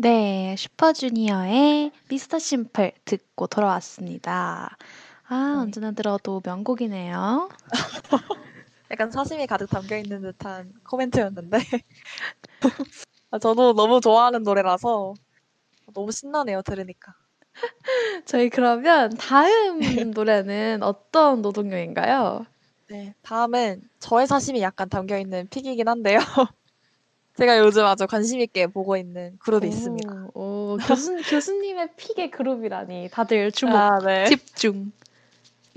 네. 슈퍼주니어의 미스터 심플 듣고 돌아왔습니다. 아 네. 언제나 들어도 명곡이네요. 약간 사심이 가득 담겨 있는 듯한 코멘트였는데 아 저도 너무 좋아하는 노래라서 너무 신나네요, 들으니까. 저희 그러면 다음 네. 노래는 어떤 노동요인가요? 네. 다음은 저의 사심이 약간 담겨 있는 픽이긴 한데요. 제가 요즘 아주 관심 있게 보고 있는 그룹이 있습니다. 오. 오 교수 교수님의 픽의 그룹이라니. 다들 주목, 아 네. 집중.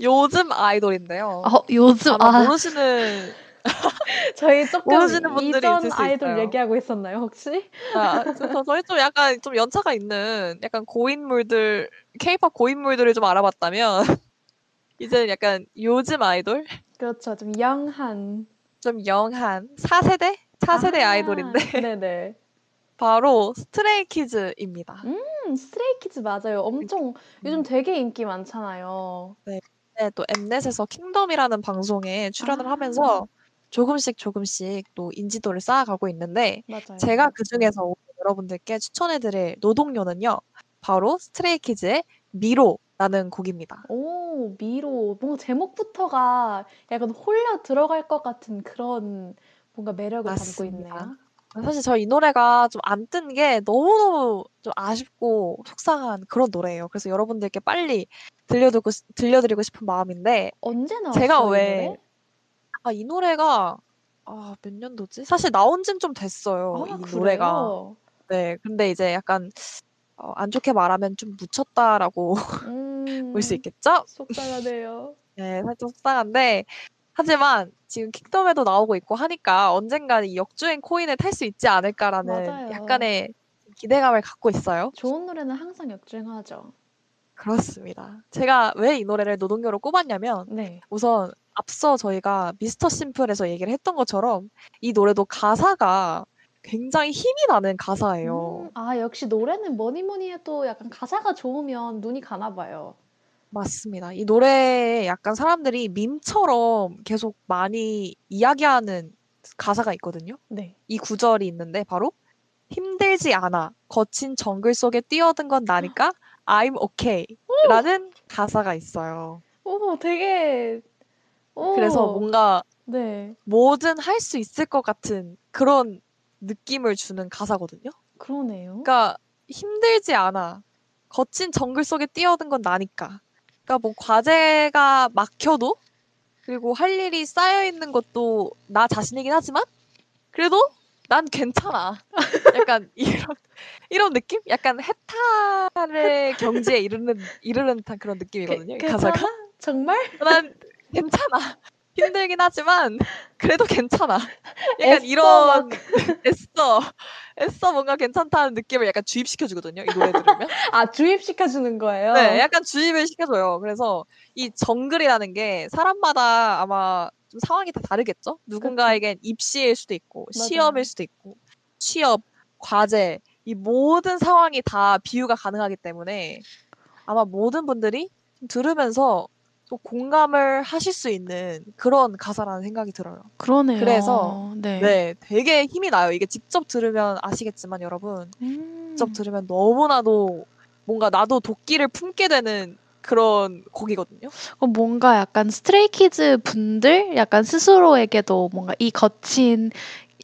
요즘 아이돌인데요. 어 요즘 아 모르시는 저희 쪼끔 모르시는 분들이 이전 아이돌 있어요. 얘기하고 있었나요, 혹시? 아저 저희 좀 약간 좀 연차가 있는 약간 고인물들 케이팝 고인물들을 좀 알아봤다면 이제는 약간 요즘 아이돌? 그렇죠. 좀 young한. 좀 young한 4세대? 4세대 아 아이돌인데 네네. 바로 스트레이 키즈입니다. 음 스트레이 키즈 맞아요. 엄청 요즘 음. 되게 인기 많잖아요. 네. 네 또 엠넷에서 킹덤이라는 방송에 출연을 아. 하면서 조금씩 조금씩 또 인지도를 쌓아가고 있는데 맞아요. 제가 그 중에서 오늘 여러분들께 추천해 드릴 노동요는요. 바로 스트레이키즈의 미로라는 곡입니다. 오 미로. 뭔가 제목부터가 약간 홀려 들어갈 것 같은 그런 뭔가 매력을 담고 맞습니다. 있네요. 사실 저 이 노래가 좀 안 뜬 게 너무너무 좀 아쉽고 속상한 그런 노래예요. 그래서 여러분들께 빨리 들려드고 싶 들려드리고 싶은 마음인데 언제 제가 나왔어요, 이왜 노래? 아 이 노래가 아 몇 년도지? 사실 나온 지는 좀 됐어요, 아이 노래가. 그래요? 네. 근데 이제 약간 어 안 좋게 말하면 좀 묻혔다라고 볼수 음. 있겠죠? 속상하네요. 네. 살짝 속상한데 하지만 지금 킹덤에도 나오고 있고 하니까 '언젠가는 이 역주행 코인을 탈 수 있지 않을까.'라는 맞아요. 약간의 기대감을 갖고 있어요. 좋은 노래는 항상 역주행하죠. 그렇습니다. 제가 왜 이 노래를 노동요로 꼽았냐면 네. 우선 앞서 저희가 미스터 심플에서 얘기를 했던 것처럼 이 노래도 가사가 굉장히 힘이 나는 가사예요. 음. 아 역시 노래는 뭐니 뭐니 해도 약간 가사가 좋으면 눈이 가나 봐요. 맞습니다. 이 노래에 약간 사람들이 밈처럼 계속 많이 이야기하는 가사가 있거든요. 네. 이 구절이 있는데 바로 "힘들지 않아. 거친 정글 속에 뛰어든 건 나니까 I'm okay." 오! 라는 가사가 있어요. 오 되게 그래서 오. 뭔가 네. 뭐든 할 수 있을 것 같은 그런 느낌을 주는 가사거든요. 그러네요. 그러니까 "힘들지 않아. 거친 정글 속에 뛰어든 건 나니까." 그러니까 뭐 과제가 막혀도 그리고 할 일이 쌓여 있는 것도 나 자신이긴 하지만 그래도 난 괜찮아. 약간 이런 이런 느낌? 약간 해탈의 경지에 이르는 이르는 그런 게 느낌이거든요, 이 가사가. 정말? 난 괜찮아. 힘들긴 하지만 그래도 괜찮아. 약간 애써 이런 막 애써, 애써 뭔가 괜찮다는 느낌을 약간 주입시켜 주거든요, 이 노래 들으면. 아 주입시켜 주는 거예요? 네. 약간 주입을 시켜줘요. 그래서 이 정글이라는 게 사람마다 아마 좀 상황이 다 다르겠죠? 누군가에겐 입시일 수도 있고 맞아요. 시험일 수도 있고 취업, 과제 이 모든 상황이 다 비유가 가능하기 때문에 아마 모든 분들이 좀 들으면서 좀 공감을 하실 수 있는 그런 가사라는 생각이 들어요. 그래서 그러네요. 네. 네 되게 힘이 나요. 이게 직접 들으면 아시겠지만 여러분 직접 음. 들으면 너무나도 뭔가 나도 독기를 품게 되는 그런 곡이거든요. 어 뭔가 약간 스트레이키즈 분들 약간 스스로에게도 뭔가 이 거친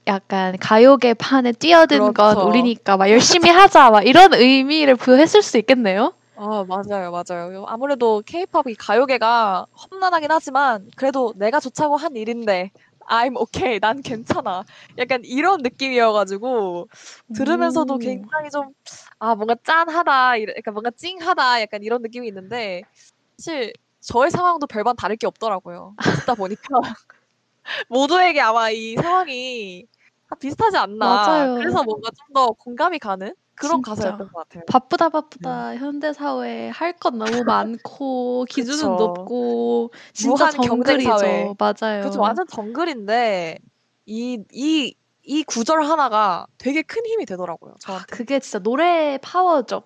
약간 가요계 판에 뛰어든 건 그렇죠. 우리니까 막 열심히 하자 막 이런 의미를 부여했을 수 있겠네요. 아 맞아요, 맞아요. 아무래도 케이팝이 가요계가 험난하긴 하지만 그래도 내가 좋자고 한 일인데 I'm okay. 난 괜찮아. 약간 이런 느낌이어 가지고 들으면서도 오. 굉장히 좀 아 뭔가 짠하다. 이런 약간 뭔가 찡하다. 약간 이런 느낌이 있는데 사실 저의 상황도 별반 다를 게 없더라고요. 듣다 보니까 모두에게 아마 이 상황이 다 비슷하지 않나. 그래서 맞아요. 뭔가 좀 더 공감이 가는 그런 진짜. 가사였던 것 같아요. 바쁘다 네. 바쁘다 현대 사회에 할것 너무 많고 기준은 그쵸. 높고 진짜 사회. 정글이죠. 맞아요. 그쵸. 완전 정글인데 이 이 이 구절 하나가 되게 큰 힘이 되더라고요, 아 저한테. 그게 진짜 노래의 파워죠.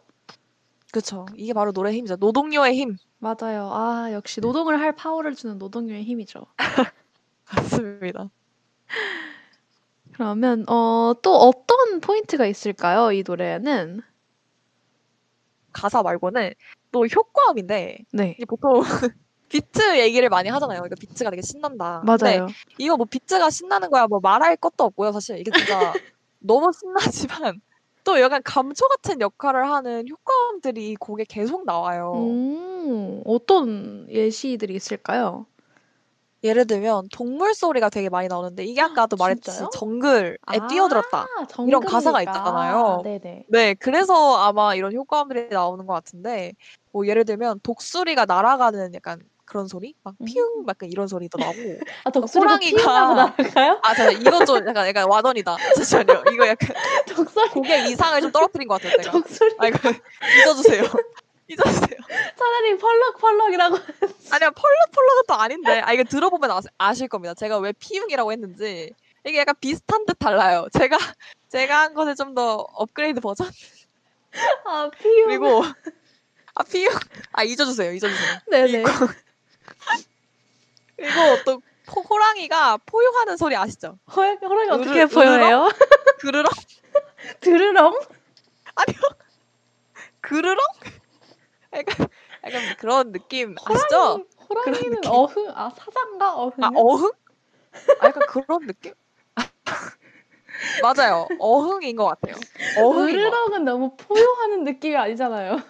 그쵸. 이게 바로 노래의 힘이죠. 노동요의 힘. 맞아요. 아 역시 노동을 할 파워를 주는 노동요의 힘이죠. 맞습니다. 그러면 어, 또 어떤 포인트가 있을까요? 이 노래는? 가사 말고는 또 효과음인데 네. 이게 보통 비트 얘기를 많이 하잖아요. 그러니까 비트가 되게 신난다. 맞아요. 이거 뭐 비트가 신나는 거야 뭐 말할 것도 없고요. 사실 이게 진짜 너무 신나지만 또 약간 감초 같은 역할을 하는 효과음들이 이 곡에 계속 나와요. 음, 어떤 예시들이 있을까요? 예를 들면 동물 소리가 되게 많이 나오는데 이게 아까도 말했듯이 진짜요? 정글에 뛰어들었다. 아, 이런 가사가 정글이니까. 있잖아요. 네네. 네, 그래서 아마 이런 효과음들이 나오는 것 같은데, 뭐 예를 들면 독수리가 날아가는 약간 그런 소리? 막 음. 피웅, 막 이런 소리도 나고. 아, 독수리가 호랑이가- 피웅하고 날아가요? 아, 잠깐 이건 좀 약간, 약간 와전이다. 잠시만요. 이거 약간 독수리, 곡의 인상을 좀 떨어뜨린 것 같아요, 제가. 독수리. 아, 이거 잊어주세요. 잊어주세요. 차라리 펄럭펄럭이라고. 아니야, 펄럭펄럭은 또 아닌데. 아, 이거 들어보면 아, 아실 겁니다. 제가 왜 피웅이라고 했는지. 이게 약간 비슷한 듯 달라요. 제가, 제가 한 것에 좀 더 업그레이드 버전? 아, 피우. 그리고, 아, 피웅. 아, 잊어주세요. 잊어주세요. 네네. 그리고 또 포- 호랑이가 포효하는 소리 아시죠? 호랑이, 호랑이 어떻게 보여요? 그르렁? 드르렁? 그르렁? 약간, 약간 그런 느낌 아시죠? 호랑이, 호랑이는 느낌. 어흥, 아, 사자인가? 어흥? 아, 어흥? 아, 약간 그런 느낌? 맞아요. 어흥인 것 같아요. 같아요. 으르렁은 너무 포효하는 느낌이 아니잖아요.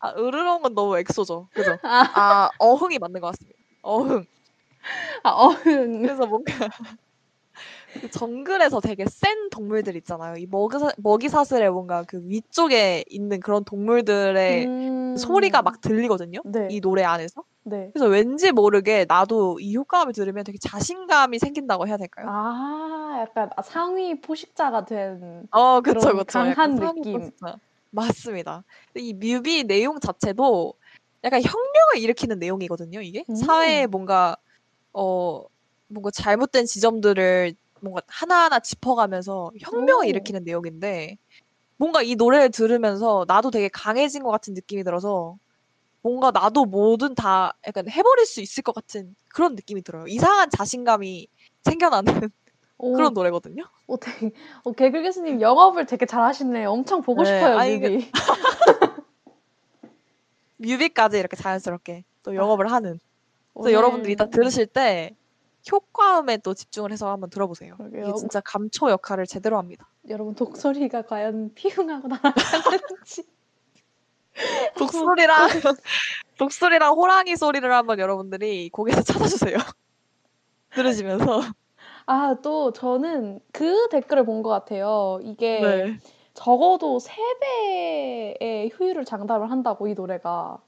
아, 으르렁은 너무 엑소죠. 그죠? 아, 아, 어흥이 맞는 것 같습니다. 어흥. 아 어흥. 그래서 뭔가 그 정글에서 되게 센 동물들 있잖아요. 이 먹이사, 먹이사슬에 뭔가 그 위쪽에 있는 그런 동물들의 음. 소리가 막 들리거든요. 네. 이 노래 안에서. 네. 그래서 왠지 모르게 나도 이 효과음을 들으면 되게 자신감이 생긴다고 해야 될까요? 아, 약간 상위 포식자가 된. 어, 그쵸, 그런 그쵸. 강한 느낌. 포스터. 맞습니다. 이 뮤비 내용 자체도 약간 혁명을 일으키는 내용이거든요, 이게. 음. 사회에 뭔가, 어, 뭔가 잘못된 지점들을 뭔가 하나하나 짚어가면서 혁명을 오. 일으키는 내용인데, 뭔가 이 노래를 들으면서 나도 되게 강해진 것 같은 느낌이 들어서, 뭔가 나도 뭐든 다 약간 해버릴 수 있을 것 같은 그런 느낌이 들어요. 이상한 자신감이 생겨나는 오, 그런 노래거든요. 오, 되게, 오, 개글 교수님 영업을 되게 잘하시네요. 엄청 보고 네, 싶어요, 아니, 뮤비. 뮤비까지 이렇게 자연스럽게 또 영업을 하는. 그래서 오늘- 여러분들이 이따 들으실 때 효과음에 또 집중을 해서 한번 들어보세요. 그러게요. 이게 진짜 감초 역할을 제대로 합니다. 여러분 독소리가 과연 피웅하고 날아가는지. 독소리랑 독소리랑 호랑이 소리를 한번 여러분들이 곡에서 찾아주세요. 들으시면서. 아, 또 저는 그 댓글을 본 것 같아요. 이게 네. 적어도 3배의 효율을 장담을 한다고 이 노래가.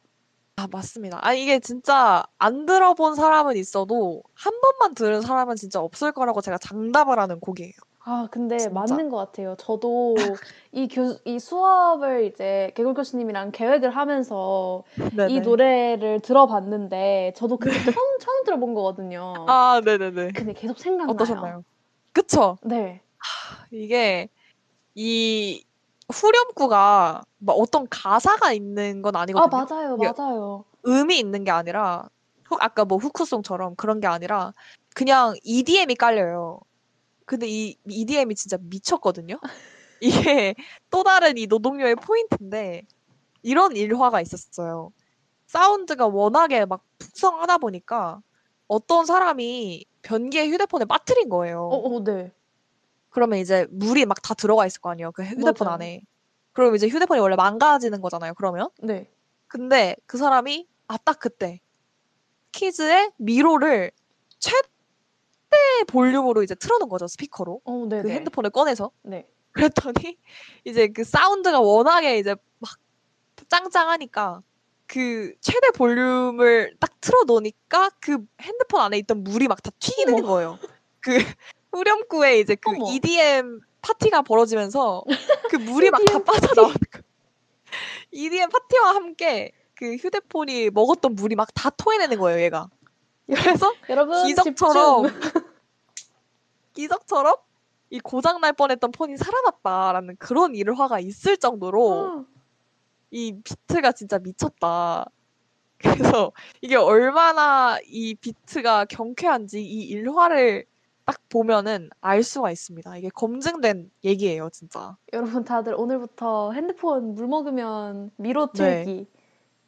아, 맞습니다. 아니, 이게 진짜 안 들어본 사람은 있어도 한 번만 들은 사람은 진짜 없을 거라고 제가 장담을 하는 곡이에요. 아, 근데 진짜. 맞는 것 같아요. 저도 이 교, 이 수업을 이제 개굴 교수님이랑 계획을 하면서 네네. 이 노래를 들어봤는데 저도 그때 처음, 처음 들어본 거거든요. 아, 네네네. 근데 계속 생각나요. 어떠셨나요? 그쵸? 네. 이게 이 후렴구가 막 어떤 가사가 있는 건 아, 아니거든요. 맞아요. 이게 맞아요. 음이 있는 게 아니라 후- 아까 뭐 후크송처럼 그런 게 아니라 그냥 EDM이 깔려요. 근데 이 EDM이 진짜 미쳤거든요. 이게 또 다른 이 노동요의 포인트인데 이런 일화가 있었어요. 사운드가 워낙에 막 풍성하다 보니까 어떤 사람이 변기에 휴대폰을 빠뜨린 거예요. 어, 어, 네. 그러면 이제 물이 막 다 들어가 있을 거 아니에요. 그 휴대폰 맞아요. 안에. 그럼 이제 휴대폰이 원래 망가지는 거잖아요. 그러면. 네. 근데 그 사람이 아 딱 그때 키즈의 미로를 최대 볼륨으로 이제 틀어놓은 거죠 스피커로 어, 네, 그 네. 핸드폰을 꺼내서 네. 그랬더니 이제 그 사운드가 워낙에 이제 막 짱짱하니까 그 최대 볼륨을 딱 틀어놓으니까 그 핸드폰 안에 있던 물이 막 다 튀기는 어머. 거예요. 그 후렴구에 이제 그 어머. EDM 파티가 벌어지면서 그 물이 막다 EDM 파티. 빠져나오는 거예요. EDM 파티와 함께 그 휴대폰이 먹었던 물이 막 다 토해내는 거예요, 얘가. 그래서 여러분 기적처럼. 기적처럼 이 고장 날 뻔했던 폰이 살아났다라는 그런 일화가 있을 정도로 아, 이 비트가 진짜 미쳤다. 그래서 이게 얼마나 이 비트가 경쾌한지 이 일화를 딱 보면은 알 수가 있습니다. 이게 검증된 얘기예요, 진짜. 여러분 다들 오늘부터 핸드폰 물 먹으면 미로 네. 틀기.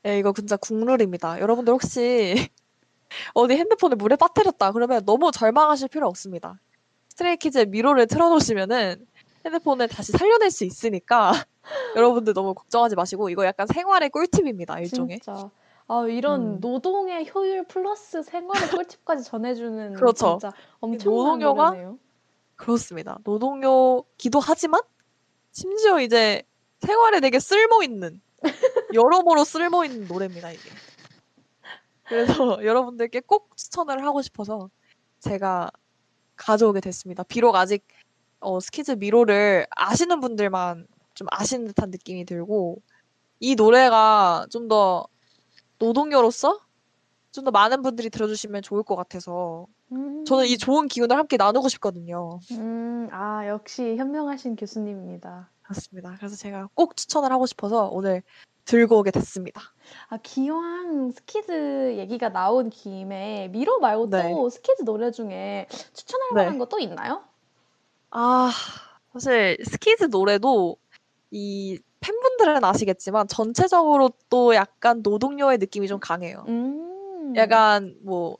예, 이거 진짜 국룰입니다. 여러분들 혹시 어디 핸드폰을 물에 빠뜨렸다 그러면 너무 절망하실 필요 없습니다. 스트레이키즈의 미로를 틀어놓으시면은 핸드폰을 다시 살려낼 수 있으니까 여러분들 너무 걱정하지 마시고 이거 약간 생활의 꿀팁입니다, 일종의. 진짜. 아, 이런 음. 노동의 효율 플러스 생활의 꿀팁까지 전해주는 그렇죠. 진짜 엄청난 노동요가 노래네요. 그렇습니다. 노동요기도 하지만 심지어 이제 생활에 되게 쓸모 있는 여러모로 쓸모 있는 노래입니다, 이게. 그래서 여러분들께 꼭 추천을 하고 싶어서 제가 가져오게 됐습니다. 비록 아직 어, 스키즈 미로를 아시는 분들만 좀 아시는 듯한 느낌이 들고 이 노래가 좀 더 노동요로서 좀 더 많은 분들이 들어주시면 좋을 것 같아서 음. 저는 이 좋은 기운을 함께 나누고 싶거든요. 음, 아, 역시 현명하신 교수님입니다. 그렇습니다. 그래서 제가 꼭 추천을 하고 싶어서 오늘 들고 오게 됐습니다. 아, 기왕 스키즈 얘기가 나온 김에 미로 말고 네. 또 스키즈 노래 중에 추천할 네. 만한 거 또 있나요? 아, 사실 스키즈 노래도 이 팬분들은 아시겠지만 전체적으로 또 약간 노동요의 느낌이 좀 강해요. 음. 약간 뭐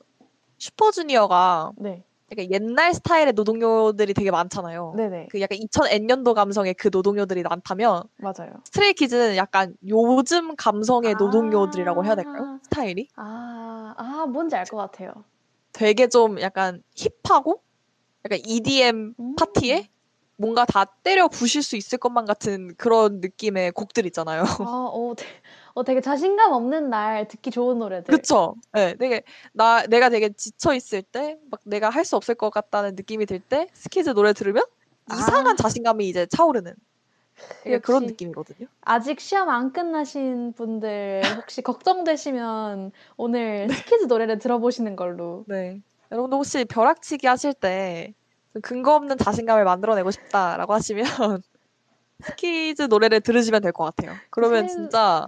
슈퍼주니어가 네. 약간 옛날 스타일의 노동요들이 되게 많잖아요. 네네. 그 약간 2000N년도 감성의 그 노동요들이 많다면 맞아요. 스트레이키즈는 약간 요즘 감성의 아. 노동요들이라고 해야 될까요? 스타일이 아, 아, 뭔지 알 것 같아요. 되게 좀 약간 힙하고 약간 EDM 음. 파티에 뭔가 다 때려 부실 수 있을 것만 같은 그런 느낌의 곡들 있잖아요. 아, 어, 되- 어, 되게 자신감 없는 날 듣기 좋은 노래들. 그쵸? 네, 되게 나 내가 되게 지쳐 있을 때 막 내가 할 수 없을 것 같다는 느낌이 들 때 스키즈 노래 들으면 아. 이상한 자신감이 이제 차오르는 그런. 느낌이거든요. 아직 시험 안 끝나신 분들 혹시 걱정되시면 오늘 스키즈 노래를 들어보시는 걸로. 네. 여러분도 혹시 벼락치기 하실 때좀 근거 없는 자신감을 만들어내고 싶다라고 하시면 스키즈 노래를 들으시면 될 것 같아요. 그러면 새- 진짜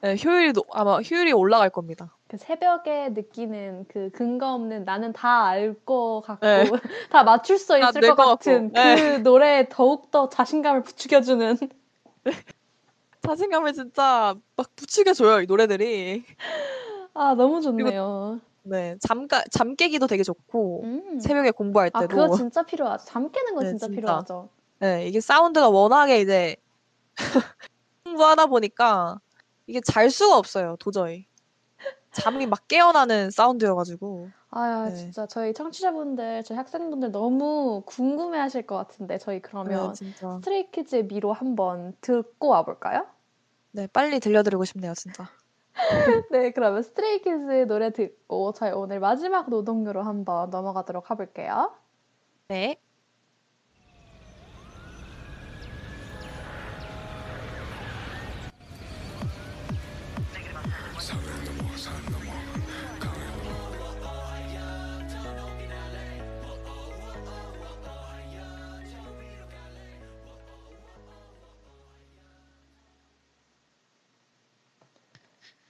네, 효율이 노- 아마 효율이 올라갈 겁니다. 그 새벽에 느끼는 그 근거 없는 나는 다 알 것 같고 네. 다 맞출 수다 있을 낼것것 같은 같고. 네. 그 노래에 더욱 더 자신감을 부추겨주는 자신감을 진짜 막 부추겨줘요, 이 노래들이. 아 너무 좋네요. 네, 잠가, 잠 깨기도 되게 좋고, 음. 새벽에 공부할 아 때도. 그거 진짜 필요하죠. 잠 깨는 거 네, 진짜 진짜. 필요하죠. 네, 이게 사운드가 워낙에 이제 공부하다 보니까 이게 잘 수가 없어요, 도저히. 잠이 막 깨어나는 사운드여가지고. 아 네. 진짜 저희 청취자분들, 저희 학생분들 너무 궁금해하실 것 같은데 저희 그러면 네. 스트레이키즈의 미로 한번 듣고 와볼까요? 네, 빨리 들려드리고 싶네요, 진짜. 네, 그러면 스트레이키즈 노래 듣고 저희 오늘 마지막 노동요로 한번 넘어가도록 해볼게요. 네.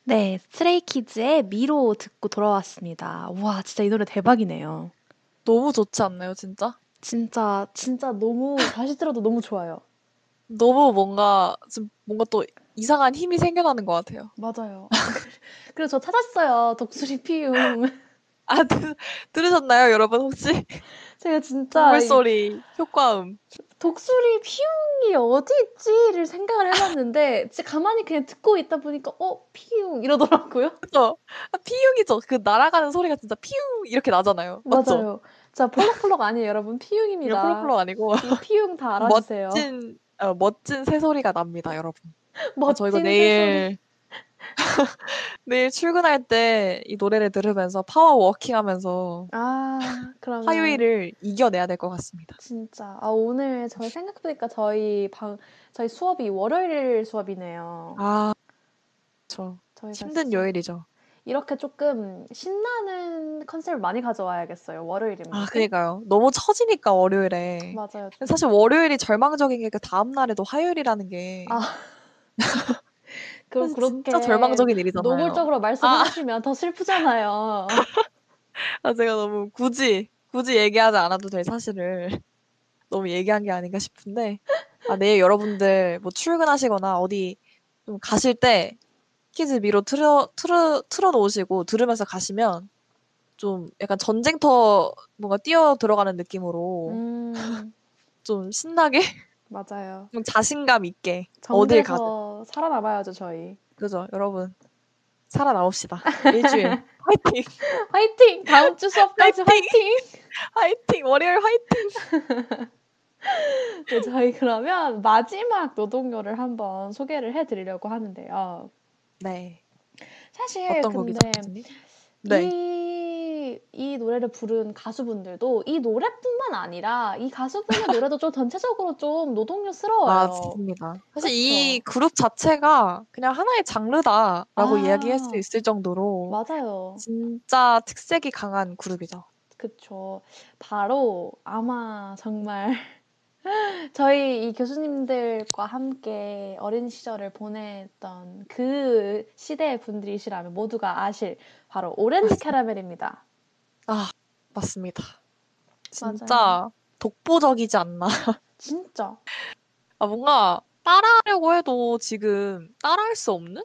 네, 스트레이키즈의 미로 듣고 돌아왔습니다. 와, 진짜 이 노래 대박이네요. 너무 좋지 않나요, 진짜? 진짜 진짜 너무 다시 들어도 너무 좋아요. 너무 뭔가, 좀 뭔가 또 이상한 힘이 생겨나는 것 같아요. 맞아요. 그래서 저 찾았어요. 독수리 피움. 아, 들, 들으셨나요, 여러분, 혹시? 제가 진짜 이 물소리, 효과음. 독수리 피웅이 어디 있지를 생각을 해봤는데 진짜 가만히 그냥 듣고 있다 보니까 어 피웅 이러더라고요. 그죠? 아, 피웅이죠. 그 날아가는 소리가 진짜 피웅 이렇게 나잖아요. 맞죠? 맞아요. 자 펄럭펄럭 아니에요, 여러분 피웅입니다. 펄럭펄럭 아니고 이 피웅 다 알아주세요. 멋진 어, 멋진 새소리가 납니다, 여러분. 멋진 저 이거 새소리. 내일 내일 출근할 때 이 노래를 들으면서 파워 워킹 하면서 아 그러면 화요일을 이겨내야 될 것 같습니다. 진짜 아 오늘 저희 생각해보니까 저희 방 저희 수업이 월요일 수업이네요. 아, 저 저희가 힘든 진짜 요일이죠. 이렇게 조금 신나는 컨셉을 많이 가져와야겠어요. 월요일이면. 아, 그러니까요. 너무 처지니까 월요일에. 맞아요. 사실 월요일이 절망적인 게 그 다음 날에도 화요일이라는 게 아 그 사실 그렇게 진짜 절망적인 일이잖아요. 노골적으로 말씀하시면 더 슬프잖아요. 아, 제가 너무 굳이 굳이 얘기하지 않아도 될 사실을 너무 얘기한 게 아닌가 싶은데 아, 내일 여러분들 뭐 출근하시거나 어디 좀 가실 때 키즈 미로 틀어 틀어 틀어 놓으시고 들으면서 가시면 좀 약간 전쟁터 뭔가 뛰어 들어가는 느낌으로 음, 좀 신나게 맞아요. 좀 자신감 있게 어딜 가든 살아남아야죠, 저희. 그죠 여러분 살아나옵시다 일주일 화이팅 화이팅! 다음 주 수업까지 화이팅! 화이팅 월요일 화이팅 네, 저희 그러면 마지막 노동요를 한번 소개를 해드리려고 하는데요. 네 사실 어떤 곡이죠 근데 교수님? 네 이, 이 노래를 부른 가수분들도 이 노래뿐만 아니라 이 가수분의 노래도 좀 전체적으로 좀 노동요스러워요. 맞습니다. 사실 그쵸? 이 그룹 자체가 그냥 하나의 장르다라고 아. 이야기할 수 있을 정도로 맞아요. 진짜 특색이 강한 그룹이죠. 그쵸. 바로 아마 정말 저희 이 교수님들과 함께 어린 시절을 보냈던 그 시대의 분들이시라면 모두가 아실 바로 오렌지 캐러멜입니다. 아, 맞습니다. 진짜 맞아요. 독보적이지 않나. 진짜. 아, 뭔가 따라하려고 해도 지금 따라할 수 없는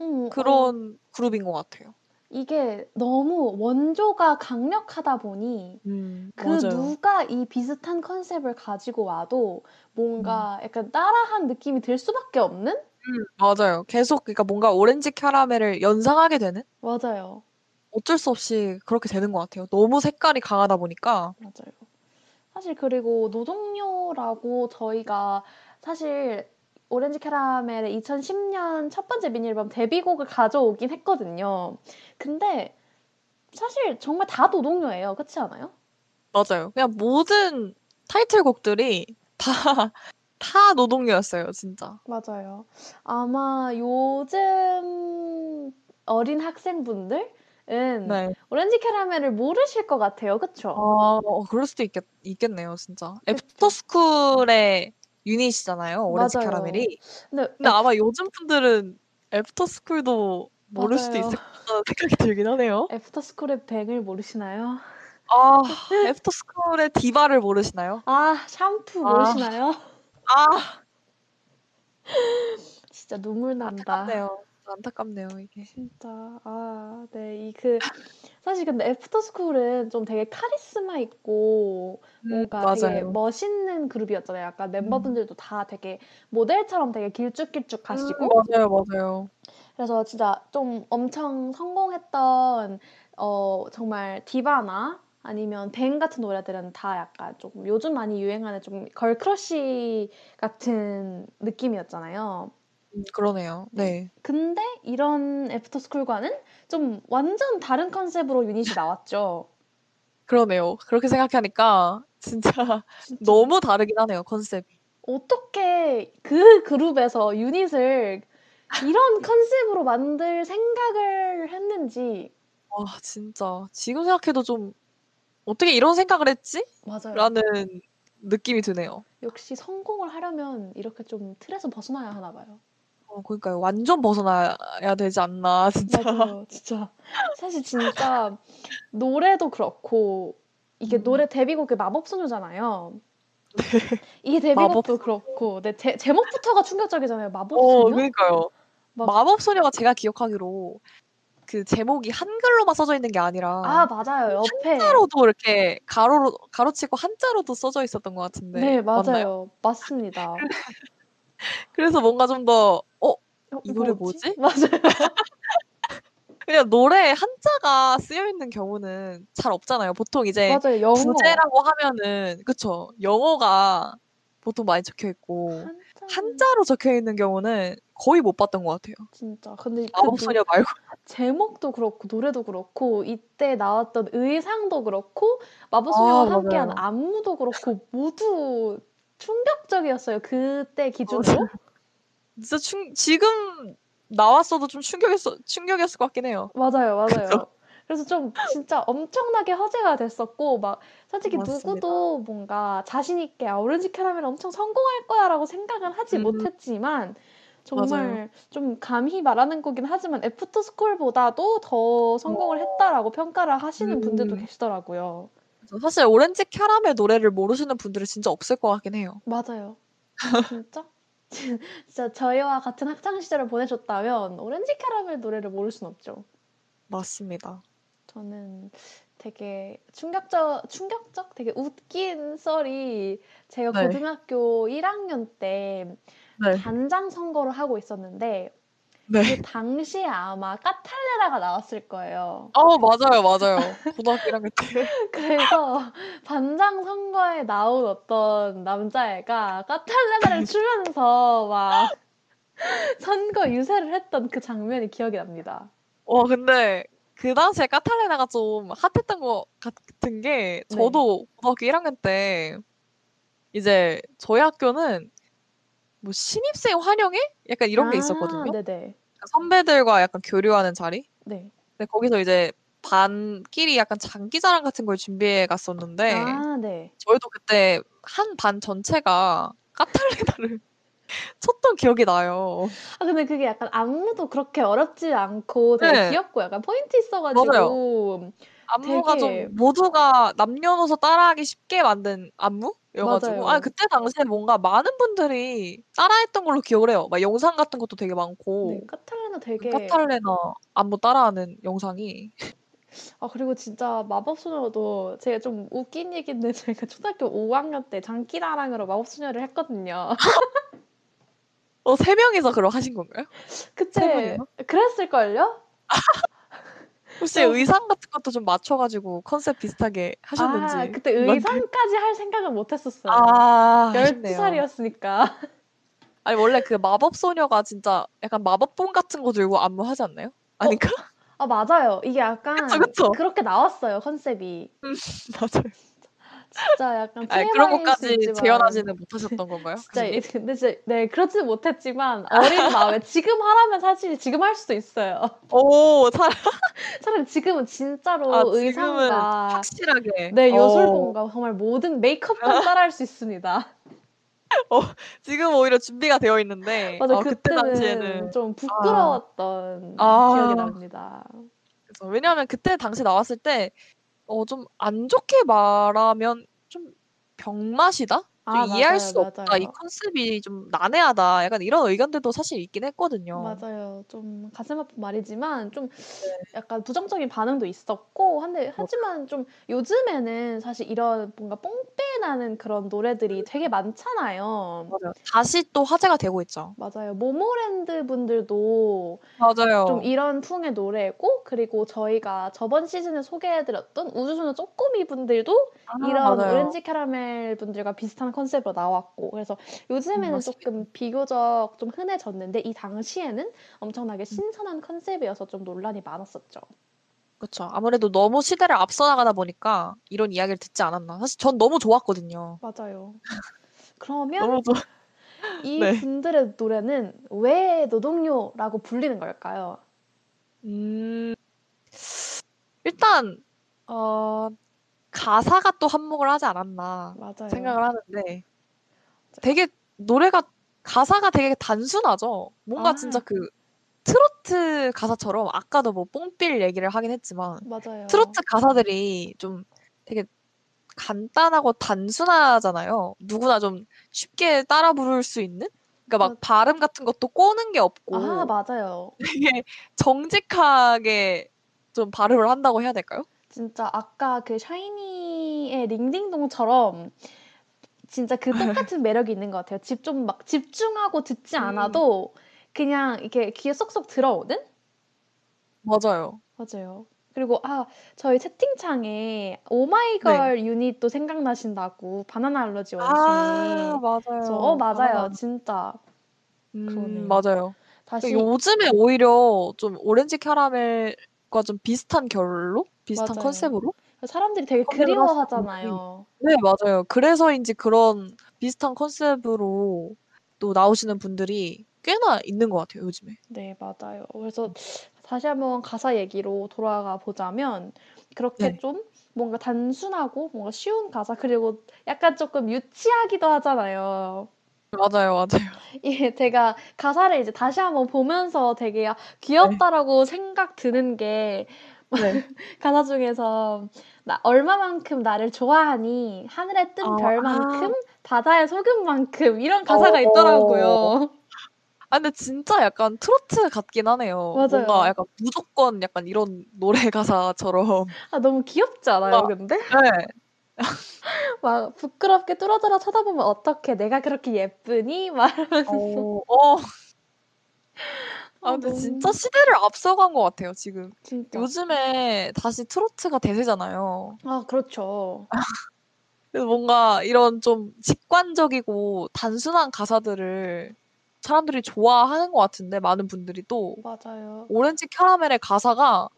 음, 어, 그런 그룹인 것 같아요. 이게 너무 원조가 강력하다 보니 음, 그 맞아요. 누가 이 비슷한 컨셉을 가지고 와도 뭔가 음. 약간 따라한 느낌이 들 수밖에 없는? 음, 맞아요. 계속 그러니까 뭔가 오렌지 캐러멜을 연상하게 되는 맞아요. 어쩔 수 없이 그렇게 되는 것 같아요. 너무 색깔이 강하다 보니까. 맞아요. 사실 그리고 노동요라고 저희가 사실 오렌지 캐러멜의 2010년 첫 번째 미니 앨범 데뷔곡을 가져오긴 했거든요. 근데 사실 정말 다 노동요예요. 그렇지 않아요? 맞아요. 그냥 모든 타이틀곡들이 다, 다 노동요였어요, 진짜. 맞아요. 아마 요즘 어린 학생분들 은 네. 오렌지 캐러멜을 모르실 것 같아요. 그쵸? 아, 어, 그럴 수도 있겠, 있겠네요, 진짜. 애프터스쿨의 유닛이잖아요, 오렌지 맞아요. 캐러멜이. 근데 근데 아마 요즘 분들은 애프터 스쿨도 모를 수도 맞아요. 있을 것 같다는 생각이 들긴 하네요. 애프터 스쿨의 뱅을 모르시나요? 아, 애프터 스쿨의 디바를 모르시나요? 아, 샴푸 아. 모르시나요? 아, 진짜 눈물 난다. 안타깝네요. 안타깝네요, 이게. 진짜 아, 네. 이 그 사실 근데 애프터 스쿨은 좀 되게 카리스마 있고 음, 뭔가 되게 맞아요. 멋있는 그룹이었잖아요. 약간 멤버분들도 다 되게 모델처럼 되게 음, 길쭉길쭉하시고 맞아요, 맞아요. 그래서 진짜 좀 엄청 성공했던 어 정말 디바나 아니면 뱅 같은 노래들은 다 약간 조금 요즘 많이 유행하는 좀 걸크러쉬 같은 느낌이었잖아요. 음, 그러네요. 네. 근데 이런 애프터스쿨과는 좀 완전 다른 컨셉으로 유닛이 나왔죠. 그러네요. 그렇게 생각하니까 진짜 진짜. 너무 다르긴 하네요, 컨셉이. 어떻게 그 그룹에서 유닛을 이런 컨셉으로 만들 생각을 했는지 와, 진짜. 지금 생각해도 좀 어떻게 이런 생각을 했지? 맞아요. 라는 느낌이 드네요. 역시 성공을 하려면 이렇게 좀 틀에서 벗어나야 하나 봐요. 어, 그러니까요. 완전 벗어나야 되지 않나, 진짜. 맞아요. 진짜. 사실 진짜 노래도 그렇고 이게 음. 노래 데뷔곡이 마법소녀잖아요. 네. 이 데뷔곡도 마법소녀. 그렇고 네, 제, 제목부터가 충격적이잖아요. 어, 마법소녀? 그러니까요. 막- 마법소녀가 제가 기억하기로 그 제목이 한글로만 써져 있는 게 아니라 아 맞아요. 옆에 한자로도 이렇게 가로로 가로치고 한자로도 써져 있었던 것 같은데 네 맞나요? 맞아요. 맞습니다. 그래서 뭔가 좀 더 어, 어, 이 노래 뭐지? 맞아요. 그냥 노래에 한자가 쓰여 있는 경우는 잘 없잖아요. 보통 이제 맞아요. 영어. 부제라고 하면은 그쵸 영어가 보통 많이 적혀 있고 한자. 한자로 적혀 있는 경우는 거의 못 봤던 것 같아요. 진짜. 근데 그 마법소녀 말고 제목도 그렇고 노래도 그렇고 이때 나왔던 의상도 그렇고 마법소녀와 아, 함께한 맞아요. 안무도 그렇고 모두 충격적이었어요. 그때 기준으로. 진짜 충, 지금 나왔어도 좀 충격이었, 충격이었을 것 같긴 해요. 맞아요, 맞아요. 그쵸? 그래서 좀 진짜 엄청나게 화제가 됐었고 막 솔직히 맞습니다. 누구도 뭔가 자신 있게 아, 오렌지 캐러멜 엄청 성공할 거야라고 생각은 하지 음. 못했지만 정말 맞아요. 좀 감히 말하는 거긴 하지만 애프터 스쿨보다도 더 성공을 했다라고 평가를 하시는 분들도 음. 계시더라고요. 사실 오렌지 캐러멜 노래를 모르시는 분들이 진짜 없을 것 같긴 해요. 맞아요. 진짜? 진짜 저희와 같은 학창 시절을 보내셨다면 오렌지 캐러멜 노래를 모를 순 없죠. 맞습니다. 저는 되게 충격적, 충격적? 되게 웃긴 썰이 제가 네. 고등학교 1학년 때 네. 단장 선거를 하고 있었는데 네. 그 당시에 아마 까탈레나가 나왔을 거예요. 어, 맞아요, 맞아요. 고등학교 1학년 때. 그래서 반장 선거에 나온 어떤 남자애가 까탈레나를 추면서 막 선거 유세를 했던 그 장면이 기억이 납니다. 와, 근데 그 당시에 까탈레나가 좀 핫했던 것 같은 게 네. 저도 고등학교 1학년 때 이제 저희 학교는 뭐 신입생 환영회? 약간 이런 게 아, 있었거든요. 네네. 선배들과 약간 교류하는 자리? 네. 근데 거기서 이제 반끼리 약간 장기자랑 같은 걸 준비해 갔었는데 아, 네. 저희도 그때 한 반 전체가 까탈레나를 쳤던 기억이 나요. 아, 근데 그게 약간 안무도 그렇게 어렵지 않고 되게 네. 귀엽고 약간 포인트 있어가지고 안무가 되게- 좀 모두가 남녀노소 따라하기 쉽게 만든 안무여가지고 맞아요. 아 그때 당시에 뭔가 많은 분들이 따라했던 걸로 기억을 해요. 막 영상 같은 것도 되게 많고 네, 까탈레나 되게 까탈레나 안무 따라하는 영상이 아 그리고 진짜 마법소녀도 제가 좀 웃긴 얘기인데 제가 초등학교 5학년 때 장기자랑으로 마법소녀를 했거든요. 어세 명이서 그럼 하신 건가요? 그때? 그랬을걸요? 혹시 어. 의상 같은 것도 좀 맞춰가지고 컨셉 비슷하게 하셨는지 아 그때. 의상까지 할 생각은 못했었어요. 아 12살이었으니까. 아니 원래 그 마법 소녀가 진짜 약간 마법봉 같은 거 들고 안무 하지 않나요? 아닌가? 아 맞아요. 이게 약간 그쵸, 그쵸. 그렇게 나왔어요 컨셉이. 맞아요. 진짜 약간 아니 그런 것까지 재현하지는 못하셨던 건가요? 진짜 이- 근데 진짜 네 그렇지 못했지만 어린 마음에 지금 하라면 사실 지금 할 수도 있어요. 오, 사, 차라리 지금은 진짜로 아, 지금은 의상과 확실하게. 네 어, 요술봉과 정말 모든 메이크업까지 따라할 수 있습니다. 지금 오히려 준비가 되어 있는데, 맞아 어, 그때 당시에는. 좀 부끄러웠던 아. 기억이 납니다. 그래서 왜냐하면 그때 당시 나왔을 때, 어, 좀 안 좋게 말하면 좀 병맛이다? 좀 아, 이해할 맞아요, 수 없다. 맞아요. 이 컨셉이 좀 난해하다. 약간 이런 의견들도 사실 있긴 했거든요. 맞아요. 좀 가슴 아픈 말이지만 좀 네. 약간 부정적인 반응도 있었고 한데 하지만 좀 요즘에는 사실 이런 뭔가 뽕빼 나는 그런 노래들이 되게 많잖아요. 맞아요. 다시 또 화제가 되고 있죠. 맞아요. 모모랜드 분들도 맞아요. 좀 이런 풍의 노래고 그리고 저희가 저번 시즌에 소개해 드렸던 우주소녀 쪼꼬미 분들도 아, 이런 맞아요. 오렌지 캐러멜 분들과 비슷한 컨셉으로 나왔고 그래서 요즘에는 음, 맞습니다. 조금 비교적 좀 흔해졌는데 이 당시에는 엄청나게 신선한 컨셉이어서 좀 논란이 많았었죠. 그렇죠. 아무래도 너무 시대를 앞서 나가다 보니까 이런 이야기를 듣지 않았나. 사실 전 너무 좋았거든요. 맞아요. 그러면 너무 좋아. 이 네. 분들의 노래는 왜 노동요라고 불리는 걸까요? 음, 일단, 어, 가사가 또 한몫을 하지 않았나 맞아요. 생각을 하는데 되게 노래가, 가사가 되게 단순하죠. 뭔가 아. 진짜 그 트로트 가사처럼 아까도 뭐 뽕필 얘기를 하긴 했지만 맞아요. 트로트 가사들이 좀 되게 간단하고 단순하잖아요. 누구나 좀 쉽게 따라 부를 수 있는? 그러니까 막 맞- 발음 같은 것도 꼬는 게 없고 아 맞아요. 되게 정직하게 좀 발음을 한다고 해야 될까요? 진짜 아까 그 샤이니의 링딩동처럼 진짜 그 똑같은 매력이 있는 것 같아요. 집 좀 막 집중하고 듣지 음. 않아도 그냥 이렇게 귀에 쏙쏙 들어오는? 맞아요. 맞아요. 그리고 아 저희 채팅창에 오마이걸 유닛도 생각나신다고 바나나 알러지 원숭이. 아, 맞아요. 그래서 어 맞아요. 바나나. 진짜 음, 그러네요. 맞아요. 다시 요즘에 오히려 좀 오렌지 캐러멜과 좀 비슷한 결로? 비슷한 맞아요. 컨셉으로? 사람들이 되게 그리워하잖아요. 네, 맞아요. 그래서인지 그런 비슷한 컨셉으로 또 나오시는 분들이 꽤나 있는 것 같아요, 요즘에. 네, 맞아요. 그래서 다시 한번 가사 얘기로 돌아가 보자면 그렇게 네. 좀 뭔가 단순하고 뭔가 쉬운 가사 그리고 약간 조금 유치하기도 하잖아요. 맞아요, 맞아요. 이게 제가 가사를 이제 다시 한번 보면서 되게 아, 귀엽다라고 생각 드는 게 네. 가사 중에서 나 얼마만큼 나를 좋아하니 하늘에 뜬 아. 별만큼 바다의 소금만큼 이런 가사가 어. 있더라고요. 아 근데 진짜 약간 트로트 같긴 하네요. 맞아요. 뭔가 약간 무조건 약간 이런 노래 가사처럼. 아 너무 귀엽지 않아요, 와. 근데? 네. 막 부끄럽게 뚫어져라 쳐다보면 어떡해 내가 그렇게 예쁘니? 막 이러면서 어. 어. 아 아, 근데 너무 진짜 시대를 앞서간 것 같아요, 지금. 진짜. 요즘에 다시 트로트가 대세잖아요. 아 그렇죠. 그래서 뭔가 이런 좀 직관적이고 단순한 가사들을 사람들이 좋아하는 것 같은데 많은 분들이 또 맞아요. 오렌지 캐러멜의 가사가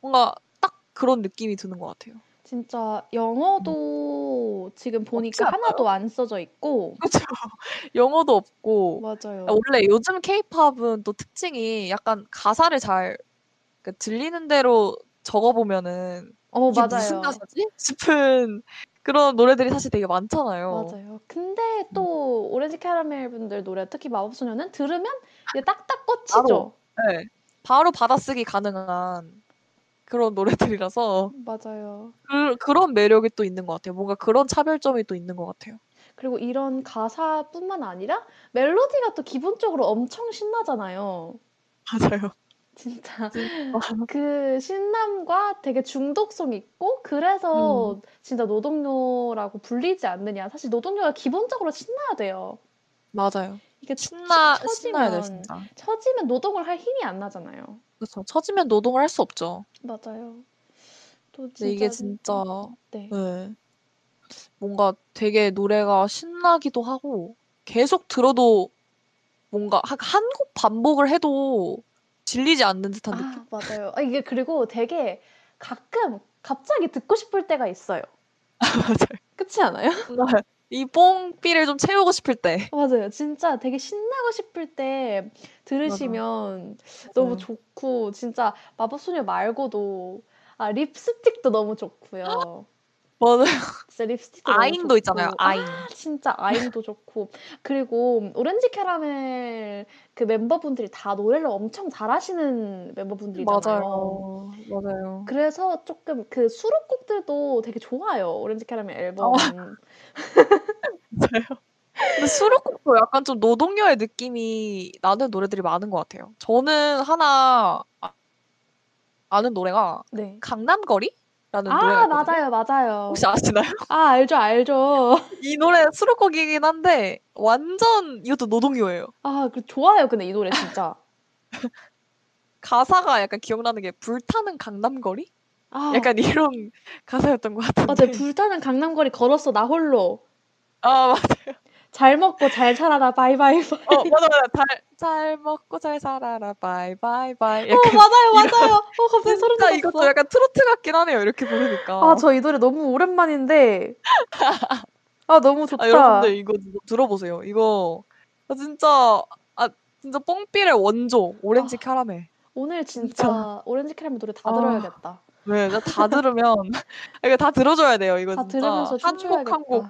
뭔가 딱 그런 느낌이 드는 것 같아요. 진짜 영어도 지금 없지 보니까 않나요? 하나도 안 써져 있고 그쵸. 영어도 없고 맞아요. 원래 요즘 케이팝은 또 특징이 약간 가사를 잘 그 들리는 대로 적어 보면은 어 이게 맞아요. 무슨 가사지? 싶은 그런 노래들이 사실 되게 많잖아요. 맞아요. 근데 음. 또 오렌지 캐러멜 분들 노래 특히 마법소녀는 들으면 이게 딱딱 바로 꽂히죠. 네. 바로 받아쓰기 가능한 그런 노래들이라서 맞아요. 그 그런 매력이 또 있는 것 같아요. 뭔가 그런 차별점이 또 있는 것 같아요. 그리고 이런 가사뿐만 아니라 멜로디가 또 기본적으로 엄청 신나잖아요. 맞아요. 진짜. 그 신남과 되게 중독성 있고 그래서 음. 진짜 노동요라고 불리지 않느냐. 사실 노동요가 기본적으로 신나야 돼요. 맞아요. 이게 툭 신나 치고 신나야 처지면 진짜. 처지면 노동을 할 힘이 안 나잖아요. 그렇죠. 처지면 노동을 할 수 없죠. 맞아요. 또 근데 이게 진짜 진짜 네. 네. 뭔가 되게 노래가 신나기도 하고 계속 들어도 뭔가 한곡 반복을 해도 질리지 않는 듯한 느낌? 아 맞아요. 아 이게 그리고 되게 가끔 갑자기 듣고 싶을 때가 있어요. 맞아요. 그렇지 않아요? 뭔가 이 뽕삐를 좀 채우고 싶을 때. 맞아요. 진짜 되게 신나고 싶을 때 들으시면 너무 맞아요. 좋고 진짜 마법소녀 말고도 아 립스틱도 너무 좋고요. 맞아요. 너무 아잉도 있잖아요. 좋고 아잉. 아 진짜 아잉도 좋고 그리고 오렌지 캐러멜 그 멤버분들이 다 노래를 엄청 잘하시는 멤버분들이잖아요. 맞아요. 맞아요. 그래서 조금 그 수록곡들도 되게 좋아요. 오렌지 캐러멜 앨범. 어. 맞아요. 근데 수록곡도 약간 좀 노동요의 느낌이 나는 노래들이 많은 것 같아요. 저는 하나 아 아는 노래가 네. 강남거리 라는 아 노래가. 맞아요, 맞아요. 혹시 아시나요? 아 알죠, 알죠. 이 노래 수록곡이긴 한데 완전 이것도 노동요예요. 아 그 좋아요. 근데 이 노래 진짜. 가사가 약간 기억나는 게 불타는 강남거리? 아. 약간 이런 가사였던 것 같은데. 맞아요. 불타는 강남거리 걸었어 나 홀로. 아 맞아요. 잘 먹고 잘 살아라 bye bye bye. 어 맞아 맞아. 잘, 잘 먹고 잘 살아라 bye bye bye. 어 맞아요, 맞아요. 어 갑자기 소름 돋았어. 이것도 약간 트로트 같긴 하네요. 이렇게 부르니까. 아 저 이 노래 너무 오랜만인데. 아 너무 좋다. 아 여러분들 이거 들어보세요. 이거 아, 진짜 아 진짜 뽕삘의 원조 오렌지 아. 캐러멜. 오늘 진짜, 진짜. 오렌지 캐러멜 노래 다 아. 들어야겠다. 네, 나다 들으면 이거 다 들어줘야 돼요. 이거 다 진짜 들으면서 한 곡. 한 곡.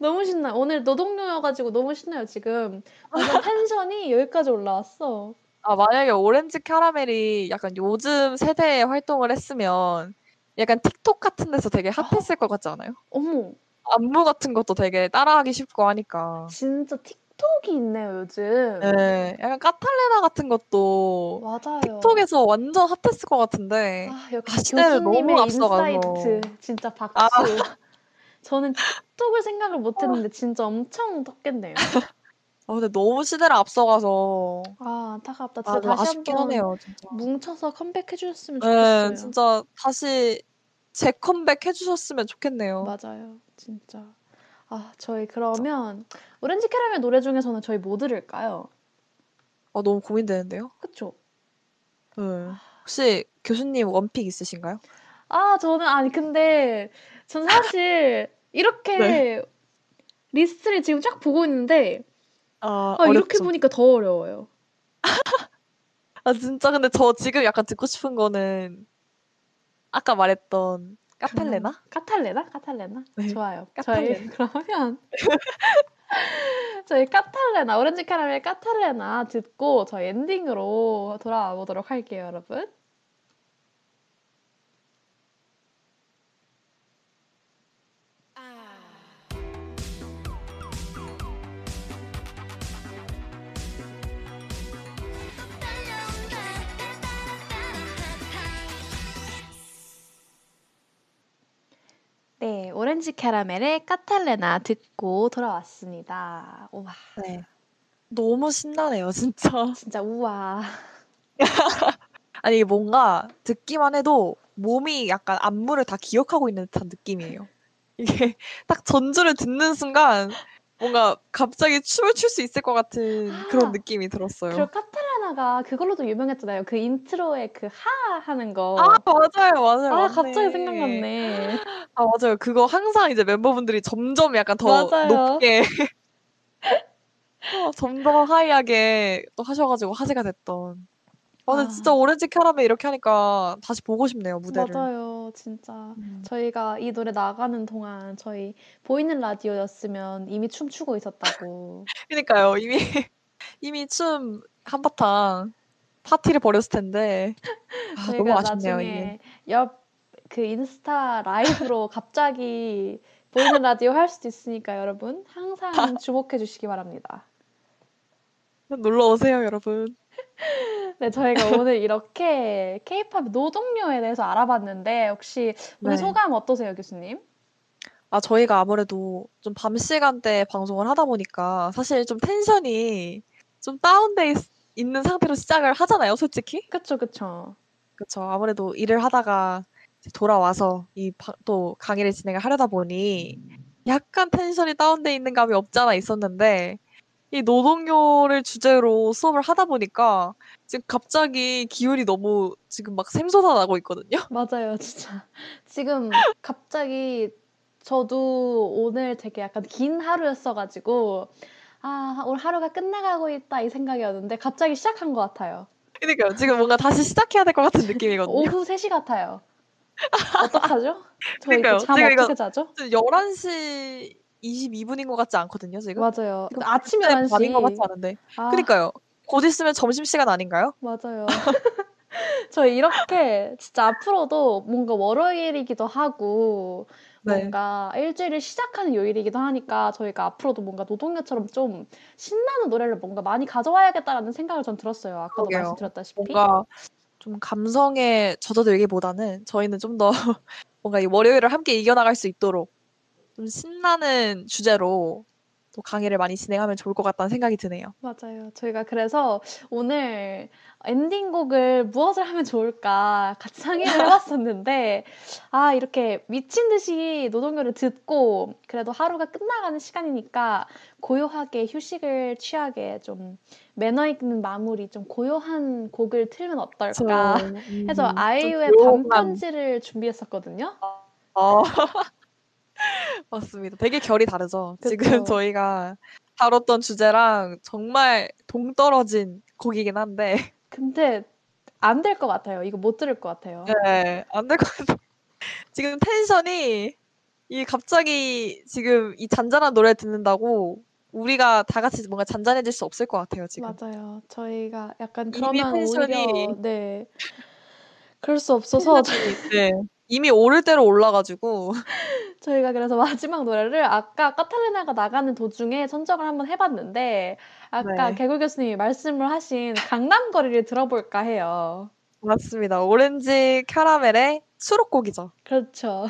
너무 신나요. 오늘 노동요여가지고 너무 신나요 지금. 완전 텐션이 여기까지 올라왔어. 아 만약에 오렌지 캐러멜이 약간 요즘 세대에 활동을 했으면 약간 틱톡 같은 데서 되게 hot했을 것 같지 않아요? 어머 안무 같은 것도 되게 따라하기 쉽고 하니까. 진짜 틱톡이 있네요 요즘. 네, 약간 까탈레나 같은 것도 맞아요. 틱톡에서 완전 hot했을 것 같은데. 아 역시 아, 시대를 너무 교수님의 앞서가서. insight 진짜 박수. 아. 저는 틱톡을 생각을 못 했는데 진짜 엄청 떴겠네요. 아 근데 너무 시대를 앞서가서 아 안타깝다. 아, 진짜 좀 다시 아쉽긴 한번 하네요, 진짜. 뭉쳐서 컴백해 주셨으면 좋겠어요. 네, 진짜 다시 재컴백 해주셨으면 좋겠네요. 맞아요. 진짜. 아 저희 그러면 오렌지 캐러멜 노래 중에서는 저희 뭐 들을까요? 아 너무 고민되는데요. 그쵸? 네. 혹시 교수님 원픽 있으신가요? 아 저는 아니 근데 전 사실 이렇게 네. 리스트를 지금 쫙 보고 있는데 아, 아, 이렇게. 보니까 더 어려워요. 아 진짜 근데 저 지금 약간 듣고 싶은 거는 아까 말했던 카펠레나? 카탈레나? 카탈레나? 네. 좋아요. 카탈레나. 저희 그러면 저희 카탈레나 오렌지 캐러멜 카탈레나 듣고 저희 엔딩으로 돌아와 보도록 할게요, 여러분. 오렌지 캐러멜의 카탈레나 듣고 돌아왔습니다. 우와, 네. 너무 신나네요, 진짜. 진짜 우와. 아니, 뭔가 듣기만 해도 몸이 약간 안무를 다 기억하고 있는 듯한 느낌이에요. 이게 딱 전주를 듣는 순간 뭔가 갑자기 춤을 출 수 있을 것 같은 아, 그런 느낌이 들었어요. 그리고 카탈레나가 그걸로도 유명했잖아요. 그 intro에 그 하 하는 아, 거. 맞아요, 맞아요. 아, 갑자기 맞네. 생각났네. 아, 맞아요. 그거 항상 이제 멤버분들이 점점 약간 더 맞아요. 높게, 어, 점점 하이하게 또 하셔가지고 화제가 됐던. 아, 근데 진짜 아, 오렌지 캐러멜 이렇게 하니까 다시 보고 싶네요, 무대를. 맞아요. 진짜. 음. 저희가 이 노래 나가는 동안 저희 보이는 라디오였으면 이미 춤추고 있었다고. 그러니까요. 이미 이미 춤 한바탕 파티를 벌였을 텐데. 아, 너무 저희가 아쉽네요, 이게. 나중에 옆 그 인스타 라이브로 갑자기 보이는 라디오 할 수도 있으니까 여러분 항상 주목해 주시기 바랍니다. 놀러 오세요, 여러분. 네, 저희가 오늘 이렇게 K-팝 노동요에 대해서 알아봤는데 혹시 오늘 네. 소감 어떠세요, 교수님? 아, 저희가 아무래도 좀 밤 시간대 방송을 하다 보니까 사실 좀 텐션이 좀 다운돼 있, 있는 상태로 시작을 하잖아요, 솔직히. 그쵸, 그쵸. 그쵸. 아무래도 일을 하다가 돌아와서 이 또 강의를 진행을 하려다 보니 약간 텐션이 다운돼 있는 감이 없지 않아 있었는데 이 노동요를 주제로 수업을 하다 보니까 지금 갑자기 기운이 너무 지금 막 샘솟아 나고 있거든요. 맞아요, 진짜. 지금 갑자기 저도 오늘 되게 약간 긴 하루였어가지고 아, 오늘 하루가 끝나가고 있다 이 생각이었는데 갑자기 시작한 것 같아요. 그러니까요. 지금 뭔가 다시 시작해야 될 것 같은 느낌이거든요. 오후 3시 같아요. 어떡하죠? 저희 그러니까요. 그잠 지금 이거 어떻게 자죠? 11시 22분인 것 같지 않거든요, 지금? 맞아요. 근데 아침 네, 밤인 것 같지 11시. 않은데. 아, 그러니까요. 곧 있으면 점심시간 아닌가요? 맞아요. 저희 이렇게 진짜 앞으로도 뭔가 월요일이기도 하고 네. 뭔가 일주일을 시작하는 요일이기도 하니까 저희가 앞으로도 뭔가 노동요처럼 좀 신나는 노래를 뭔가 많이 가져와야겠다라는 생각을 전 들었어요. 아까도 그러게요. 말씀드렸다시피. 뭔가 좀 감성에 젖어들기보다는 저희는 좀 더 뭔가 이 월요일을 함께 이겨나갈 수 있도록 좀 신나는 주제로 또 강의를 많이 진행하면 좋을 것 같다는 생각이 드네요. 맞아요. 저희가 그래서 오늘 엔딩곡을 무엇을 하면 좋을까 같이 상의를 해봤었는데, 아, 이렇게 미친 듯이 노동요를 듣고, 그래도 하루가 끝나가는 시간이니까 고요하게 휴식을 취하게 좀 매너 있는 마무리, 좀 고요한 곡을 틀면 어떨까 해서 음, 아이유의 좀 조용한- 반편지를 준비했었거든요. 어. 맞습니다. 되게 결이 다르죠. 지금 그쵸. 저희가 다뤘던 주제랑 정말 동떨어진 곡이긴 한데, 근데 안 될 것 같아요. 이거 못 들을 것 같아요. 네, 안 될 것 같아요. 지금 텐션이 이 갑자기 지금 이 잔잔한 노래 듣는다고 우리가 다 같이 뭔가 잔잔해질 수 없을 것 같아요, 지금. 맞아요. 저희가 약간 그러면 텐션이 오히려 네. 그럴 수 없어서 저- 텐션이, 네, 이미 오를 대로 올라가지고 저희가 그래서 마지막 노래를 아까 카탈리나가 나가는 도중에 선정을 한번 해봤는데 아까 네. 개굴 교수님이 말씀을 하신 강남 거리를 들어볼까 해요. 맞습니다. 오렌지 캐러멜의 수록곡이죠. 그렇죠.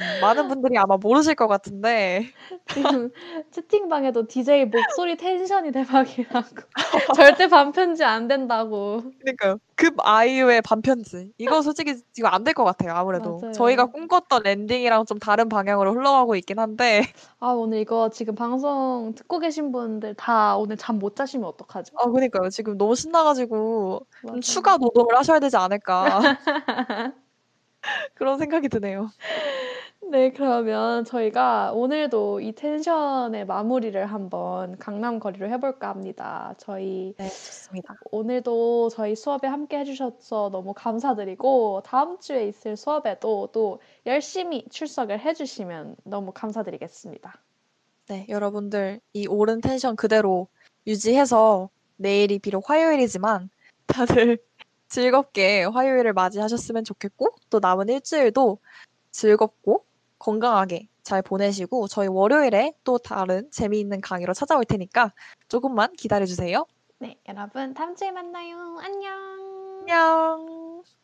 음, 많은 분들이 아마 모르실 것 같은데 지금 채팅방에도 DJ 목소리 텐션이 대박이라고 절대 밤편지 안 된다고. 그러니까요. 급 아이유의 밤편지. 이거 솔직히 지금 안 될 것 같아요. 아무래도 맞아요. 저희가 꿈꿨던 엔딩이랑 좀 다른 방향으로 흘러가고 있긴 한데 아 오늘 이거 지금 방송 듣고 계신 분들 다 오늘 잠 못 자시면 어떡하죠? 아 그러니까요. 지금 너무 신나가지고. 추가 노동을 하셔야 되지 않을까 그런 생각이 드네요. 네, 그러면 저희가 오늘도 이 텐션의 마무리를 한번 강남 거리로 해볼까 합니다. 저희 네, 좋습니다. 오늘도 저희 수업에 함께 해주셔서 너무 감사드리고 다음 주에 있을 수업에도 또 열심히 출석을 해주시면 너무 감사드리겠습니다. 네, 여러분들 이 오른 텐션 그대로 유지해서 내일이 비록 화요일이지만 다들 즐겁게 화요일을 맞이하셨으면 좋겠고 또 남은 일주일도 즐겁고 건강하게 잘 보내시고 저희 월요일에 또 다른 재미있는 강의로 찾아올 테니까 조금만 기다려주세요. 네, 여러분 다음 주에 만나요. 안녕. 안녕.